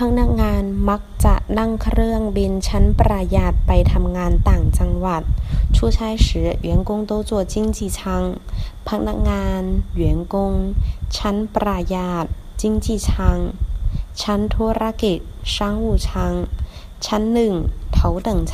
พนักงานมักจะนั่งเครื่องบินชั้นประหยัดไปทำงานต่างจังหวัด出差时员工都坐经济舱พนักงาน员工ชั้นประหยัด经济舱ชั้นธุรกิจ商务舱ชั้นหนึ่ง头等舱